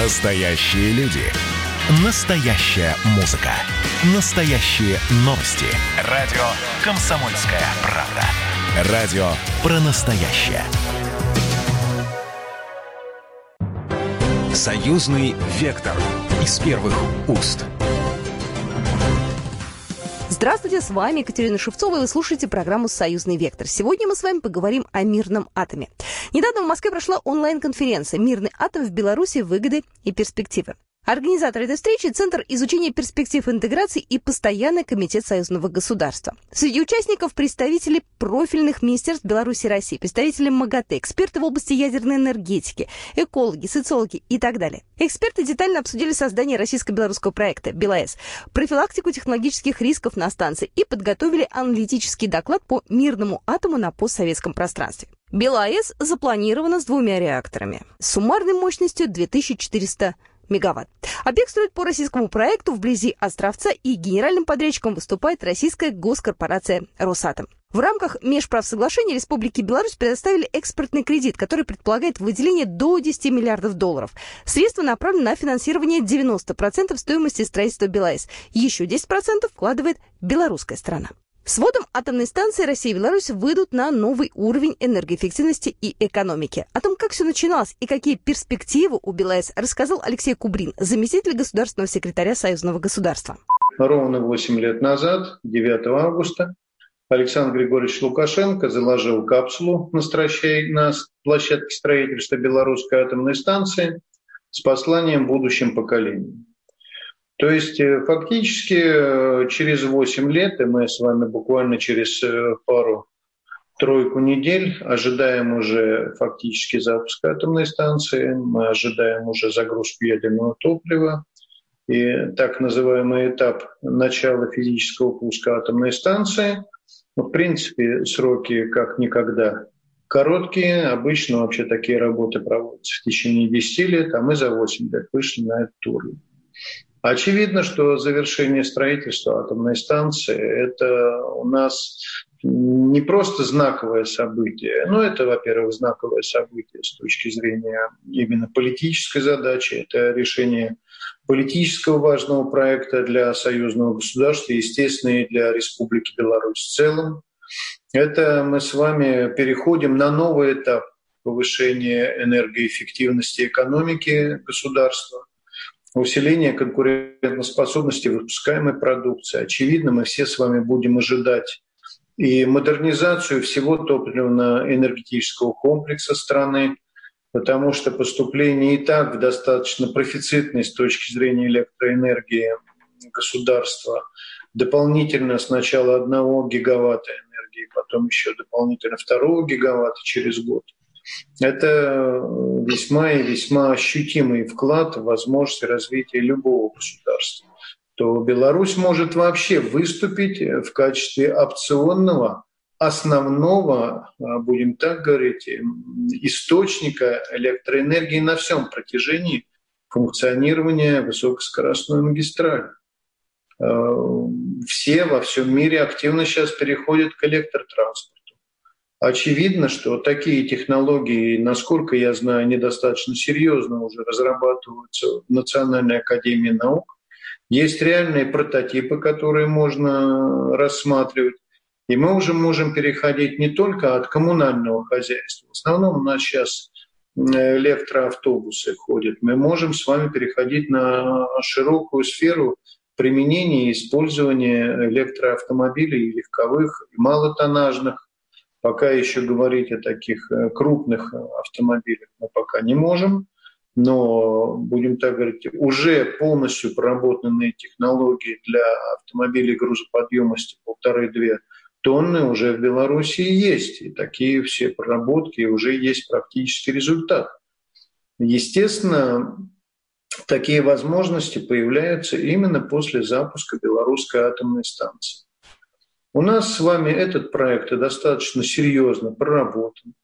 Настоящие люди. Настоящая музыка. Настоящие новости. Радио «Комсомольская правда». Радио про настоящее. Союзный вектор. Из первых уст. Здравствуйте, с вами Екатерина Шевцова, и вы слушаете программу «Союзный вектор». Сегодня мы с вами поговорим о мирном атоме. Недавно в Москве прошла онлайн-конференция «Мирный атом в Беларуси. Выгоды и перспективы». Организатор этой встречи – Центр изучения перспектив интеграции и Постоянный комитет союзного государства. Среди участников представители профильных министерств Беларуси и России, представители МАГАТЭ, эксперты в области ядерной энергетики, экологи, социологи и так далее. Эксперты детально обсудили создание российско-белорусского проекта БелАЭС, профилактику технологических рисков на станции и подготовили аналитический доклад по мирному атому на постсоветском пространстве. БелАЭС запланирована с двумя реакторами суммарной мощностью 2400 мегаватт. Объект строят по российскому проекту вблизи Островца и генеральным подрядчиком выступает российская госкорпорация «Росатом». В рамках межправсоглашения Республики Беларусь предоставили экспортный кредит, который предполагает выделение до 10 миллиардов долларов. Средства направлены на финансирование 90% стоимости строительства БелАЭС. Еще 10% вкладывает белорусская страна. С вводом атомной станции Россия и Беларусь выйдут на новый уровень энергоэффективности и экономики. О том, как все начиналось и какие перспективы у БелАЭС, рассказал Алексей Кубрин, заместитель государственного секретаря Союзного государства. Ровно 8 лет назад, 9 августа, Александр Григорьевич Лукашенко заложил капсулу на, на площадке строительства белорусской атомной станции с посланием будущим поколениям. То есть э, фактически э, через 8 лет, и мы с вами буквально через э, пару тройку недель ожидаем уже фактически запуск атомной станции, мы ожидаем уже загрузку ядерного топлива, и так называемый этап начала физического пуска атомной станции. Ну, в принципе, сроки как никогда короткие. Обычно вообще такие работы проводятся в течение 10 лет, а мы за 8 лет вышли на этот уровень. Очевидно, что завершение строительства атомной станции – это у нас не просто знаковое событие, но это, во-первых, знаковое событие с точки зрения именно политической задачи, это решение политического важного проекта для союзного государства, естественно, и для Республики Беларусь в целом. Это мы с вами переходим на новый этап повышения энергоэффективности экономики государства усиление конкурентоспособности выпускаемой продукции. Очевидно, мы все с вами будем ожидать и модернизацию всего топливно-энергетического комплекса страны, потому что поступление и так в достаточно профицитной с точки зрения электроэнергии государства дополнительно сначала одного гигаватта энергии, потом еще дополнительно второго гигаватта через год – это весьма и весьма ощутимый вклад в возможность развития любого государства. То Беларусь может вообще выступить в качестве опционного основного, а, будем так говорить, источника электроэнергии на всем протяжении функционирования высокоскоростной магистрали. А, все во всем мире активно сейчас переходят к электротранспорту. Очевидно, что такие технологии, насколько я знаю, недостаточно серьезно уже разрабатываются в Национальной академии наук. Есть реальные прототипы, которые можно рассматривать. И мы уже можем переходить не только от коммунального хозяйства. В основном у нас сейчас электроавтобусы ходят. Мы можем с вами переходить на широкую сферу применения и использования электроавтомобилей легковых, малотоннажных, Пока еще говорить о таких э, крупных автомобилях мы пока не можем, но, будем так говорить, уже полностью проработанные технологии для автомобилей грузоподъемности полторы-две тонны уже в Беларуси есть. И такие все проработки, уже есть практический результат. Естественно, такие возможности появляются именно после запуска белорусской атомной станции. У нас с вами этот проект достаточно серьезно проработан.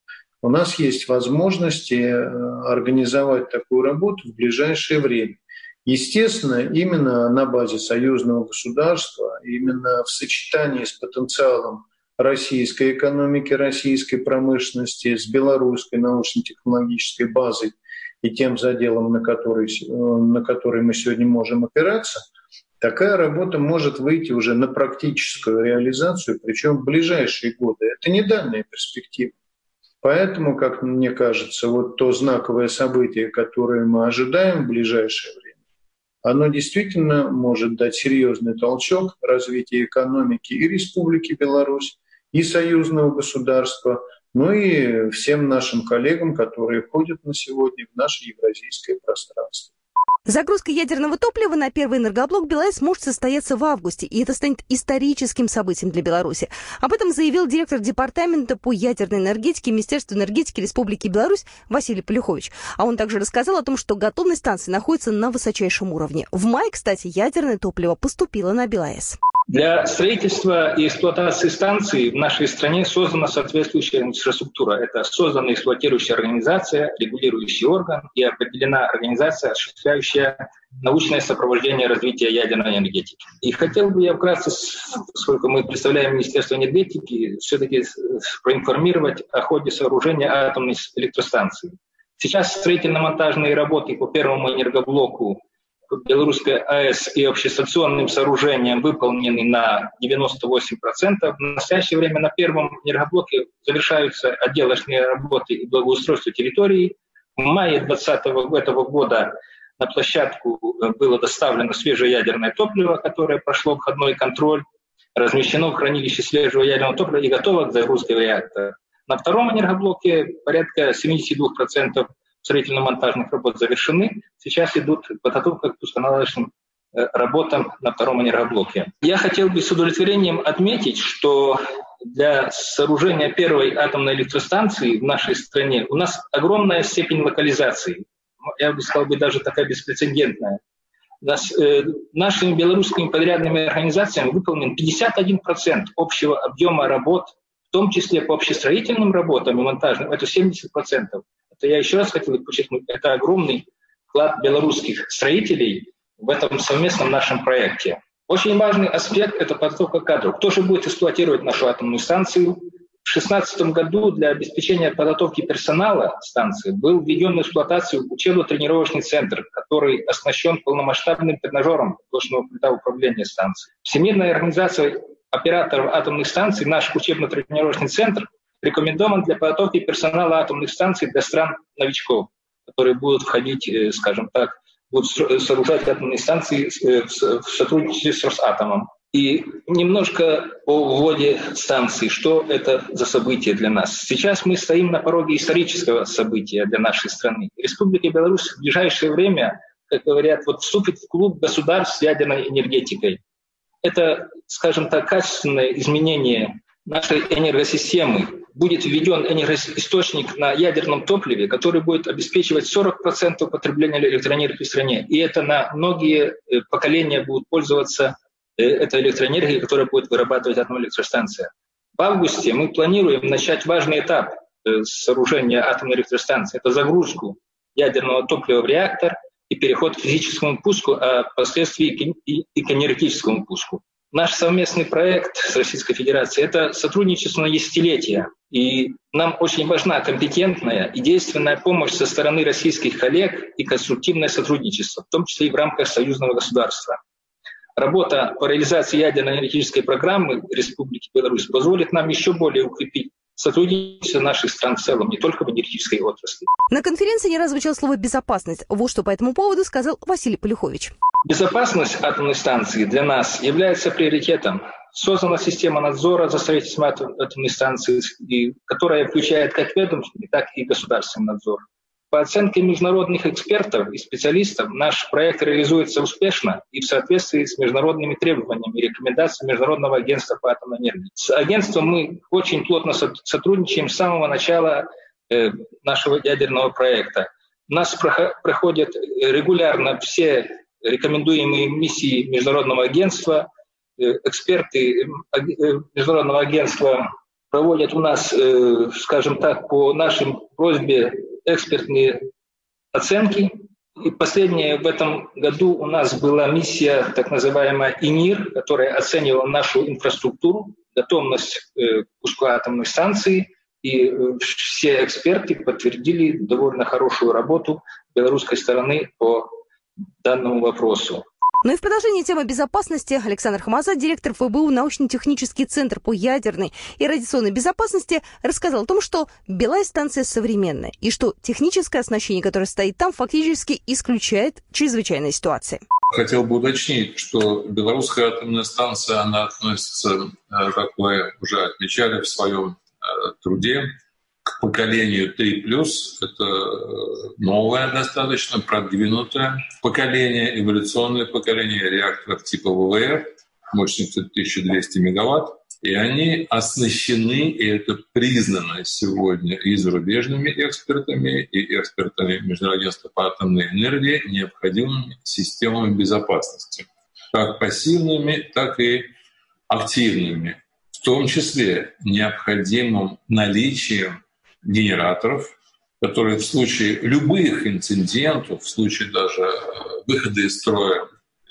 У нас есть возможности э, организовать такую работу в ближайшее время. Естественно, именно на базе союзного государства, именно в сочетании с потенциалом российской экономики, российской промышленности, с белорусской научно-технологической базой и тем заделом, на который, на который мы сегодня можем опираться, такая работа может выйти уже на практическую реализацию, причем в ближайшие годы. Это не данная перспектива. Поэтому, как мне кажется, вот то знаковое событие, которое мы ожидаем в ближайшее время, оно действительно может дать серьезный толчок развитию экономики и Республики Беларусь, и союзного государства, ну и всем нашим коллегам, которые входят на сегодня в наше евразийское пространство. Загрузка ядерного топлива на первый энергоблок БелАЭС может состояться в августе, и это станет историческим событием для Беларуси. Об этом заявил директор департамента по ядерной энергетике Министерства энергетики Республики Беларусь Василий Полюхович. А он также рассказал о том, что готовность станции находится на высочайшем уровне. В мае, кстати, ядерное топливо поступило на БелАЭС. Для строительства и эксплуатации станции в нашей стране создана соответствующая инфраструктура. Это создана эксплуатирующая организация, регулирующий орган и определена организация, осуществляющая научное сопровождение развития ядерной энергетики. И хотел бы я вкратце, сколько мы представляем Министерство энергетики, все-таки проинформировать о ходе сооружения атомной электростанции. Сейчас строительно-монтажные работы по первому энергоблоку Белорусской АЭС и общестационным сооружением выполнены на 98%. В настоящее время на первом энергоблоке завершаются отделочные работы и благоустройство территории. В мае 2020 этого года на площадку э, было доставлено свежее ядерное топливо, которое прошло входной контроль, размещено в хранилище свежего ядерного топлива и готово к загрузке в реактор. На втором энергоблоке порядка 72% строительно-монтажных работ завершены. Сейчас идут подготовка к пусконаладочным э, работам на втором энергоблоке. Я хотел бы с удовлетворением отметить, что для сооружения первой атомной электростанции в нашей стране у нас огромная степень локализации. Я бы сказал, бы даже такая беспрецедентная. Нас, э, нашими белорусскими подрядными организациями выполнен 51% общего объема работ, в том числе по общестроительным работам и монтажным, это 70% это я еще раз хотел подчеркнуть, это огромный вклад белорусских строителей в этом совместном нашем проекте. Очень важный аспект – это подготовка кадров. Кто же будет эксплуатировать нашу атомную станцию? В 2016 году для обеспечения подготовки персонала станции был введен в эксплуатацию учебно-тренировочный центр, который оснащен полномасштабным тренажером точного пульта управления станцией. Всемирная организация операторов атомных станций, наш учебно-тренировочный центр, рекомендован для подготовки персонала атомных станций для стран-новичков, которые будут входить, э, скажем так, будут сооружать атомные станции э, в сотрудничестве с Росатомом. И немножко о вводе станции. Что это за событие для нас? Сейчас мы стоим на пороге исторического события для нашей страны. Республика Беларусь в ближайшее время, как говорят, вот вступит в клуб государств с ядерной энергетикой. Это, скажем так, качественное изменение нашей энергосистемы, будет введен энергоисточник на ядерном топливе, который будет обеспечивать 40% потребления электроэнергии в стране. И это на многие э, поколения будут пользоваться э, этой электроэнергией, которая будет вырабатывать атомная электростанция. В августе мы планируем начать важный этап э, сооружения атомной электростанции. Это загрузку ядерного топлива в реактор и переход к физическому пуску, а впоследствии и к энергетическому пуску. Наш совместный проект с Российской Федерацией – это сотрудничество на десятилетия. И нам очень важна компетентная и действенная помощь со стороны российских коллег и конструктивное сотрудничество, в том числе и в рамках союзного государства. Работа по реализации ядерной энергетической программы Республики Беларусь позволит нам еще более укрепить сотрудничество наших стран в целом, не только в энергетической отрасли. На конференции не раз звучало слово «безопасность». Вот что по этому поводу сказал Василий Полюхович. Безопасность атомной станции для нас является приоритетом. Создана система надзора за строительством атомной станции, которая включает как ведомственный, так и государственный надзор. По оценке международных экспертов и специалистов, наш проект реализуется успешно и в соответствии с международными требованиями и рекомендациями Международного агентства по атомной энергии. С агентством мы очень плотно сотрудничаем с самого начала э, нашего ядерного проекта. У нас проходят регулярно все рекомендуемые миссии Международного агентства. Э, эксперты э, Международного агентства проводят у нас, скажем так, по нашим просьбе экспертные оценки. И последнее в этом году у нас была миссия, так называемая ИНИР, которая оценивала нашу инфраструктуру, готовность э, к пуску атомной станции. И э, все эксперты подтвердили довольно хорошую работу белорусской стороны по данному вопросу. Ну и в продолжении темы безопасности Александр Хамаза, директор ФБУ научно-технический центр по ядерной и радиационной безопасности, рассказал о том, что белая станция современная и что техническое оснащение, которое стоит там, фактически исключает чрезвычайные ситуации. Хотел бы уточнить, что белорусская атомная станция, она относится, э, как вы уже отмечали в своем э, труде, к поколению 3+, это э, новое достаточно, продвинутое поколение, эволюционное поколение реакторов типа ВВР, мощностью 1200 мегаватт, и они оснащены, и это признано сегодня и зарубежными экспертами, и экспертами Международного по атомной энергии необходимыми системами безопасности, как пассивными, так и активными, в том числе необходимым наличием генераторов, которые в случае любых инцидентов, в случае даже э, выхода из строя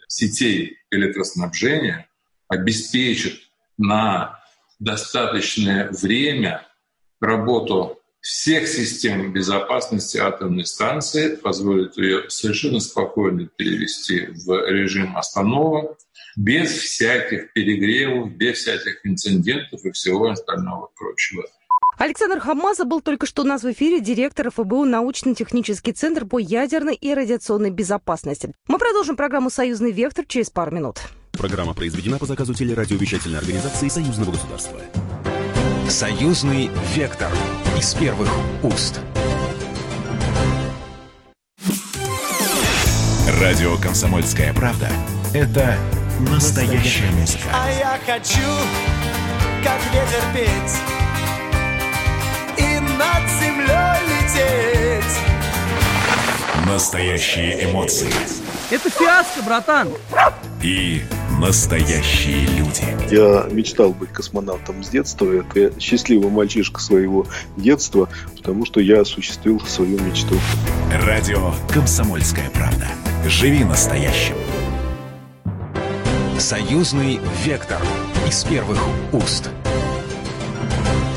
сетей электроснабжения, обеспечат на достаточное время работу всех систем безопасности атомной станции, позволит ее совершенно спокойно перевести в режим остановок, без всяких перегревов, без всяких инцидентов и всего остального прочего. Александр Хамаза был только что у нас в эфире директор ФБУ научно-технический центр по ядерной и радиационной безопасности. Мы продолжим программу «Союзный вектор» через пару минут. Программа произведена по заказу телерадиовещательной организации Союзного государства. «Союзный вектор» из первых уст. Радио «Комсомольская правда» — это настоящая музыка. А я хочу, как ветер петь над землей лететь. Настоящие эмоции. Это фиаско, братан. И настоящие люди. Я мечтал быть космонавтом с детства. Это счастливый мальчишка своего детства, потому что я осуществил свою мечту. Радио «Комсомольская правда». Живи настоящим. Союзный вектор из первых уст.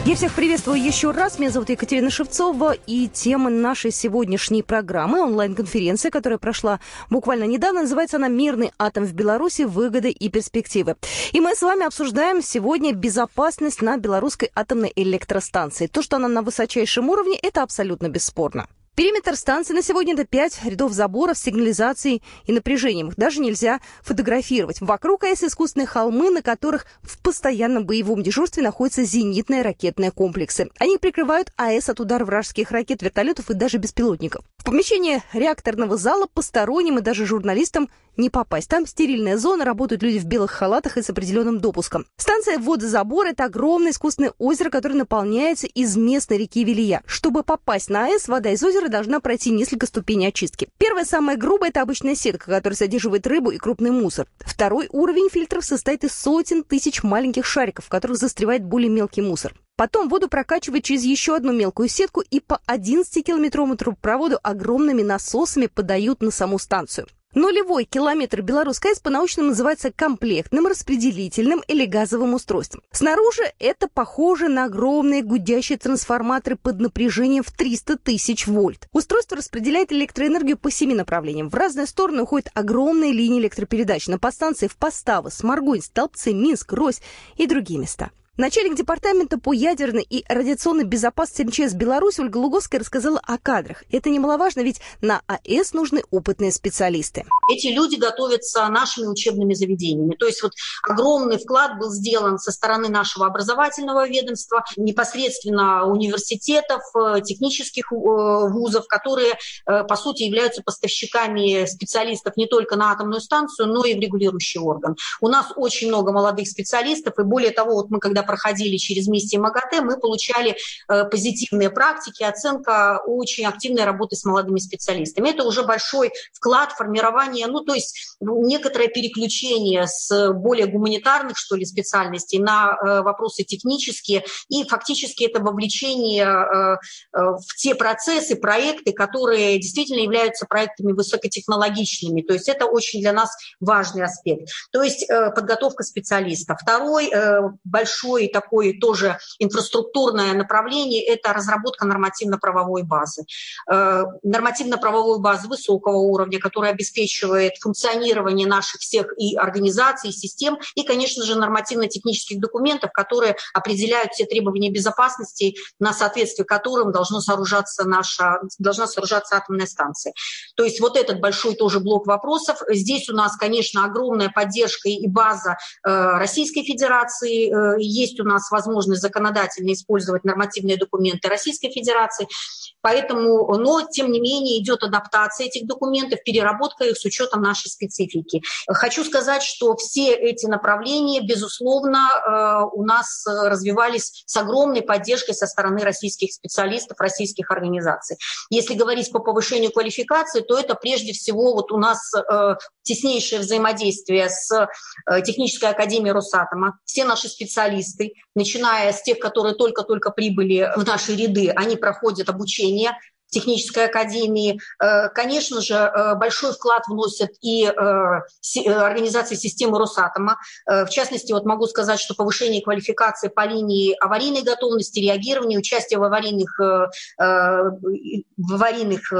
Я всех приветствую еще раз. Меня зовут Екатерина Шевцова. И тема нашей сегодняшней программы, онлайн-конференция, которая прошла буквально недавно, называется она «Мирный атом в Беларуси. Выгоды и перспективы». И мы с вами обсуждаем сегодня безопасность на белорусской атомной электростанции. То, что она на высочайшем уровне, это абсолютно бесспорно. Периметр станции на сегодня это 5 рядов заборов с сигнализацией и напряжением. Их даже нельзя фотографировать. Вокруг АЭС искусственные холмы, на которых в постоянном боевом дежурстве находятся зенитные ракетные комплексы. Они прикрывают АЭС от удара вражеских ракет, вертолетов и даже беспилотников. В помещение реакторного зала посторонним и даже журналистам не попасть. Там стерильная зона, работают люди в белых халатах и с определенным допуском. Станция водозабор – это огромное искусственное озеро, которое наполняется из местной реки Вилия. Чтобы попасть на АЭС, вода из озера должна пройти несколько ступеней очистки. Первая, самая грубая – это обычная сетка, которая содерживает рыбу и крупный мусор. Второй уровень фильтров состоит из сотен тысяч маленьких шариков, в которых застревает более мелкий мусор. Потом воду прокачивают через еще одну мелкую сетку и по 11-километровому трубопроводу огромными насосами подают на саму станцию. Нулевой километр белорусской АЭС по-научному называется комплектным, распределительным или газовым устройством. Снаружи это похоже на огромные гудящие трансформаторы под напряжением в 300 тысяч вольт. Устройство распределяет электроэнергию по семи направлениям. В разные стороны уходят огромные линии электропередач на подстанции в Поставы, Сморгонь, Столбцы, Минск, Рось и другие места. Начальник департамента по ядерной и радиационной безопасности МЧС Беларуси Ольга Луговская рассказала о кадрах. Это немаловажно, ведь на АЭС нужны опытные специалисты. Эти люди готовятся нашими учебными заведениями. То есть вот огромный вклад был сделан со стороны нашего образовательного ведомства, непосредственно университетов, э, технических э, вузов, которые, э, по сути, являются поставщиками специалистов не только на атомную станцию, но и в регулирующий орган. У нас очень много молодых специалистов, и более того, вот мы когда проходили через миссии МАГАТЭ, мы получали э, позитивные практики, оценка очень активной работы с молодыми специалистами. Это уже большой вклад формирования, ну, то есть некоторое переключение с более гуманитарных, что ли, специальностей на э, вопросы технические, и фактически это вовлечение э, в те процессы, проекты, которые действительно являются проектами высокотехнологичными. То есть это очень для нас важный аспект. То есть подготовка специалистов. Второй большой большое такое тоже инфраструктурное направление – это разработка нормативно-правовой базы. Э, нормативно-правовой базы высокого уровня, которая обеспечивает функционирование наших всех и организаций, и систем, и, конечно же, нормативно-технических документов, которые определяют все требования безопасности, на соответствие которым должно сооружаться наша, должна сооружаться атомная станция. То есть вот этот большой тоже блок вопросов. Здесь у нас, конечно, огромная поддержка и база э, Российской Федерации. Э, есть у нас возможность законодательно использовать нормативные документы Российской Федерации. Поэтому, но, тем не менее, идет адаптация этих документов, переработка их с учетом нашей специфики. Хочу сказать, что все эти направления, безусловно, э, у нас развивались с огромной поддержкой со стороны российских специалистов, российских организаций. Если говорить по повышению квалификации, то это прежде всего вот у нас э, теснейшее взаимодействие с э, Технической академией Росатома. Все наши специалисты, начиная с тех, которые только-только прибыли в наши ряды, они проходят обучение технической академии. Э, конечно же, э, большой вклад вносят и э, организации системы Росатома. В частности, вот могу сказать, что повышение квалификации по линии аварийной готовности, реагирования, участия в аварийных, в аварийных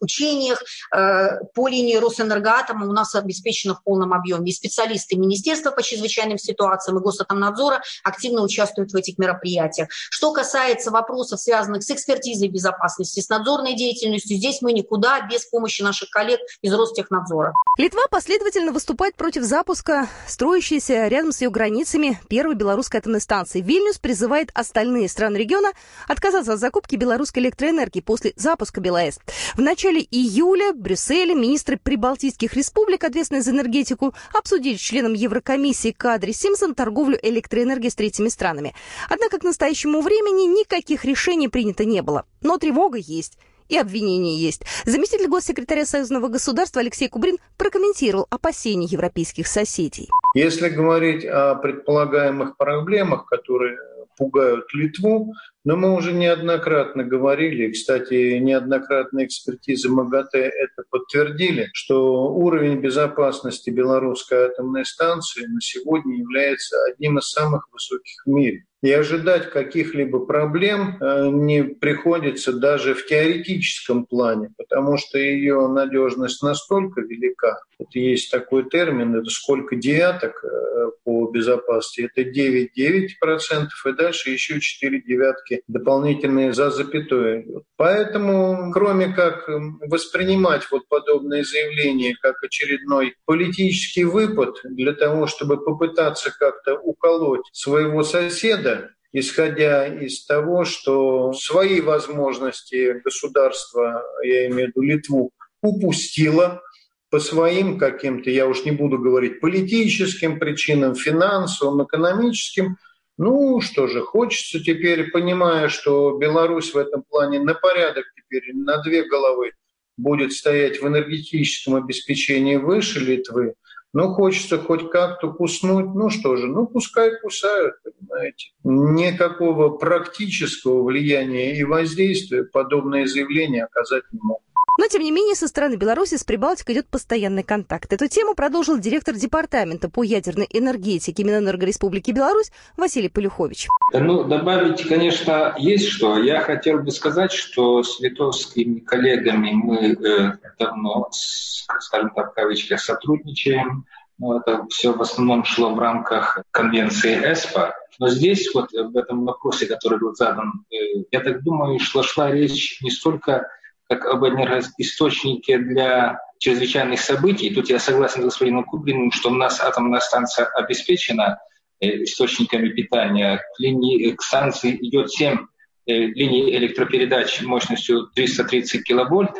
учениях по линии Росэнергоатома у нас обеспечено в полном объеме. И специалисты Министерства по чрезвычайным ситуациям и Госатомнадзора активно участвуют в этих мероприятиях. Что касается вопросов, связанных с экспертизой безопасности, с надзором надзорной деятельностью. Здесь мы никуда без помощи наших коллег из Ростехнадзора. Литва последовательно выступает против запуска строящейся рядом с ее границами первой белорусской атомной станции. Вильнюс призывает остальные страны региона отказаться от закупки белорусской электроэнергии после запуска БелАЭС. В начале июля в Брюсселе министры прибалтийских республик, ответственные за энергетику, обсудили с членом Еврокомиссии Кадри Симпсон торговлю электроэнергией с третьими странами. Однако к настоящему времени никаких решений принято не было. Но тревога есть и обвинения есть. Заместитель госсекретаря Союзного государства Алексей Кубрин прокомментировал опасения европейских соседей. Если говорить о предполагаемых проблемах, которые пугают Литву, но мы уже неоднократно говорили, кстати, неоднократно экспертизы МАГАТЭ это подтвердили, что уровень безопасности белорусской атомной станции на сегодня является одним из самых высоких в мире. И ожидать каких-либо проблем э, не приходится даже в теоретическом плане, потому что ее надежность настолько велика. Вот есть такой термин, это сколько девяток э, по безопасности, это 9-9%, и дальше еще 4 девятки дополнительные за запятой. Поэтому, кроме как воспринимать вот подобные заявления как очередной политический выпад для того, чтобы попытаться как-то уколоть своего соседа, исходя из того, что свои возможности государства, я имею в виду Литву, упустило по своим каким-то, я уж не буду говорить, политическим причинам, финансовым, экономическим – ну, что же, хочется теперь, понимая, что Беларусь в этом плане на порядок теперь, на две головы будет стоять в энергетическом обеспечении выше Литвы, ну, хочется хоть как-то куснуть. Ну что же, ну пускай кусают, понимаете. Никакого практического влияния и воздействия подобные заявления оказать не могут. Но, тем не менее, со стороны Беларуси с Прибалтикой идет постоянный контакт. Эту тему продолжил директор департамента по ядерной энергетике Минэнерго Республики Беларусь Василий Полюхович. Ну, добавить, конечно, есть что. Я хотел бы сказать, что с литовскими коллегами мы э, давно, скажем так, в кавычках, сотрудничаем. Ну, это все в основном шло в рамках конвенции ЭСПА. Но здесь, вот в этом вопросе, который был задан, э, я так думаю, шла, шла речь не столько как об энергоисточнике для чрезвычайных событий. Тут я согласен с господином Кубриным, что у нас атомная станция обеспечена э, источниками питания. К, линии, к станции идет 7 э, линий электропередач мощностью 330 киловольт,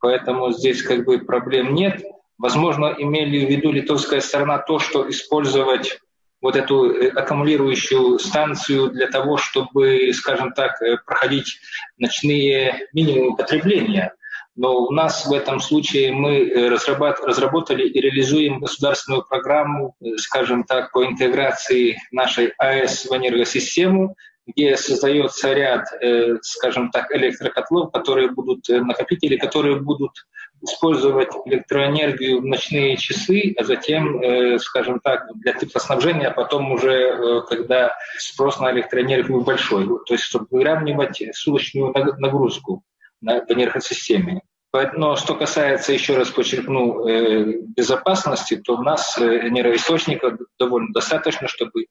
поэтому здесь как бы проблем нет. Возможно, имели в виду литовская сторона то, что использовать вот эту э, аккумулирующую станцию для того, чтобы, скажем так, э, проходить ночные минимумы потребления. Но у нас в этом случае мы э, разработали и реализуем государственную программу, скажем так, по интеграции нашей АЭС в энергосистему, где создается ряд, скажем так, электрокотлов, которые будут накопители, которые будут использовать электроэнергию в ночные часы, а затем, э, скажем так, для теплоснабжения, а потом уже, э, когда спрос на электроэнергию большой, то есть чтобы выравнивать суточную нагрузку в энергосистеме. Но что касается, еще раз подчеркну, э, безопасности, то у нас энергоисточников довольно достаточно, чтобы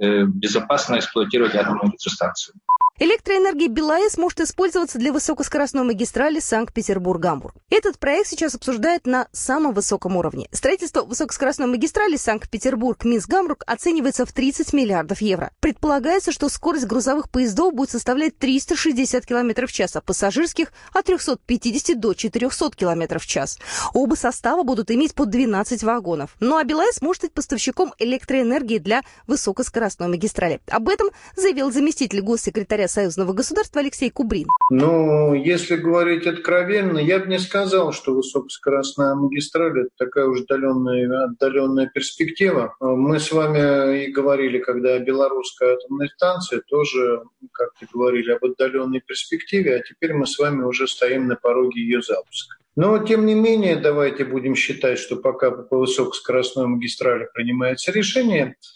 безопасно эксплуатировать атомную электростанцию. Электроэнергия БелАЭС может использоваться для высокоскоростной магистрали Санкт-Петербург-Гамбург. Этот проект сейчас обсуждают на самом высоком уровне. Строительство высокоскоростной магистрали Санкт-Петербург-Минск-Гамбург оценивается в 30 миллиардов евро. Предполагается, что скорость грузовых поездов будет составлять 360 км в час, а пассажирских от 350 до 400 км в час. Оба состава будут иметь по 12 вагонов. Ну а БелАЭС может быть поставщиком электроэнергии для высокоскоростной магистрали. Об этом заявил заместитель госсекретаря союзного государства Алексей Кубрин. Ну, если говорить откровенно, я бы не сказал, что высокоскоростная магистраль – это такая уж отдаленная, отдаленная перспектива. Мы с вами и говорили, когда о белорусской атомной станции, тоже как-то говорили об отдаленной перспективе, а теперь мы с вами уже стоим на пороге ее запуска. Но, тем не менее, давайте будем считать, что пока по высокоскоростной магистрали принимается решение –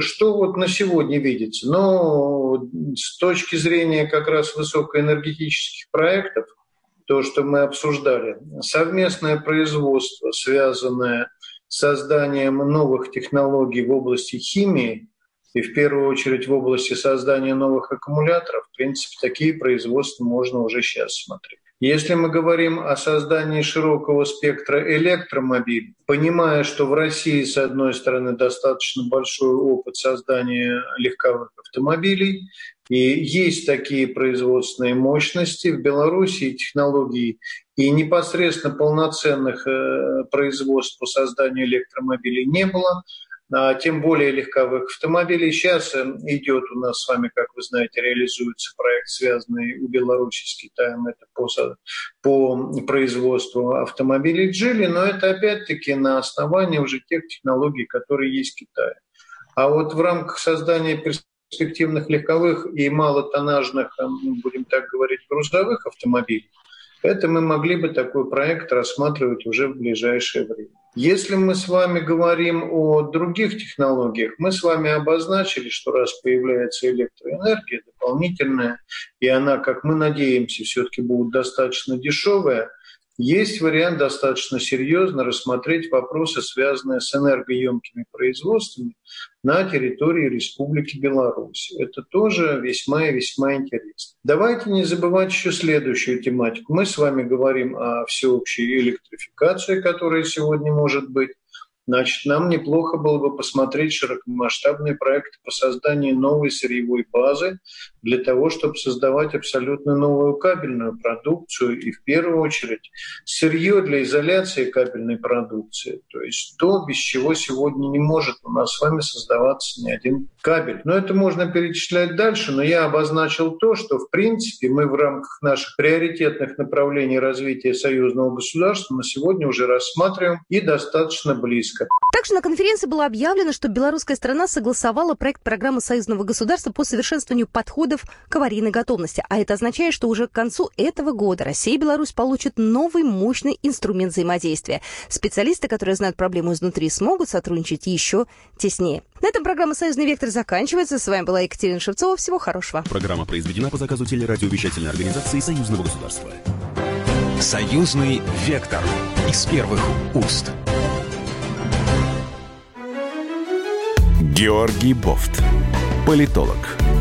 что вот на сегодня видится? Ну, с точки зрения как раз высокоэнергетических проектов, то, что мы обсуждали, совместное производство, связанное с созданием новых технологий в области химии, и в первую очередь в области создания новых аккумуляторов, в принципе, такие производства можно уже сейчас смотреть. Если мы говорим о создании широкого спектра электромобилей, понимая, что в России, с одной стороны, достаточно большой опыт создания легковых автомобилей, и есть такие производственные мощности. В Беларуси технологий и непосредственно полноценных э, производств по созданию электромобилей не было тем более легковых автомобилей. Сейчас э, идет у нас с вами, как вы знаете, реализуется проект, связанный у Беларуси с Китаем, это по, по производству автомобилей Джили, но это опять-таки на основании уже тех технологий, которые есть в Китае. А вот в рамках создания перспективных легковых и малотоннажных, э, будем так говорить, грузовых автомобилей, это мы могли бы такой проект рассматривать уже в ближайшее время. Если мы с вами говорим о других технологиях, мы с вами обозначили, что раз появляется электроэнергия дополнительная, и она, как мы надеемся, все-таки будет достаточно дешевая, есть вариант достаточно серьезно рассмотреть вопросы, связанные с энергоемкими производствами на территории Республики Беларусь. Это тоже весьма и весьма интересно. Давайте не забывать еще следующую тематику. Мы с вами говорим о всеобщей электрификации, которая сегодня может быть значит, нам неплохо было бы посмотреть широкомасштабные проекты по созданию новой сырьевой базы для того, чтобы создавать абсолютно новую кабельную продукцию и в первую очередь сырье для изоляции кабельной продукции, то есть то, без чего сегодня не может у нас с вами создаваться ни один кабель. Но это можно перечислять дальше, но я обозначил то, что в принципе мы в рамках наших приоритетных направлений развития союзного государства на сегодня уже рассматриваем и достаточно близко. Также на конференции было объявлено, что белорусская страна согласовала проект программы союзного государства по совершенствованию подходов к аварийной готовности. А это означает, что уже к концу этого года Россия и Беларусь получат новый мощный инструмент взаимодействия. Специалисты, которые знают проблему изнутри, смогут сотрудничать еще теснее. На этом программа «Союзный вектор» заканчивается. С вами была Екатерина Шевцова. Всего хорошего. Программа произведена по заказу телерадиовещательной организации Союзного государства. «Союзный вектор» из первых уст. Георгий Бофт. Политолог,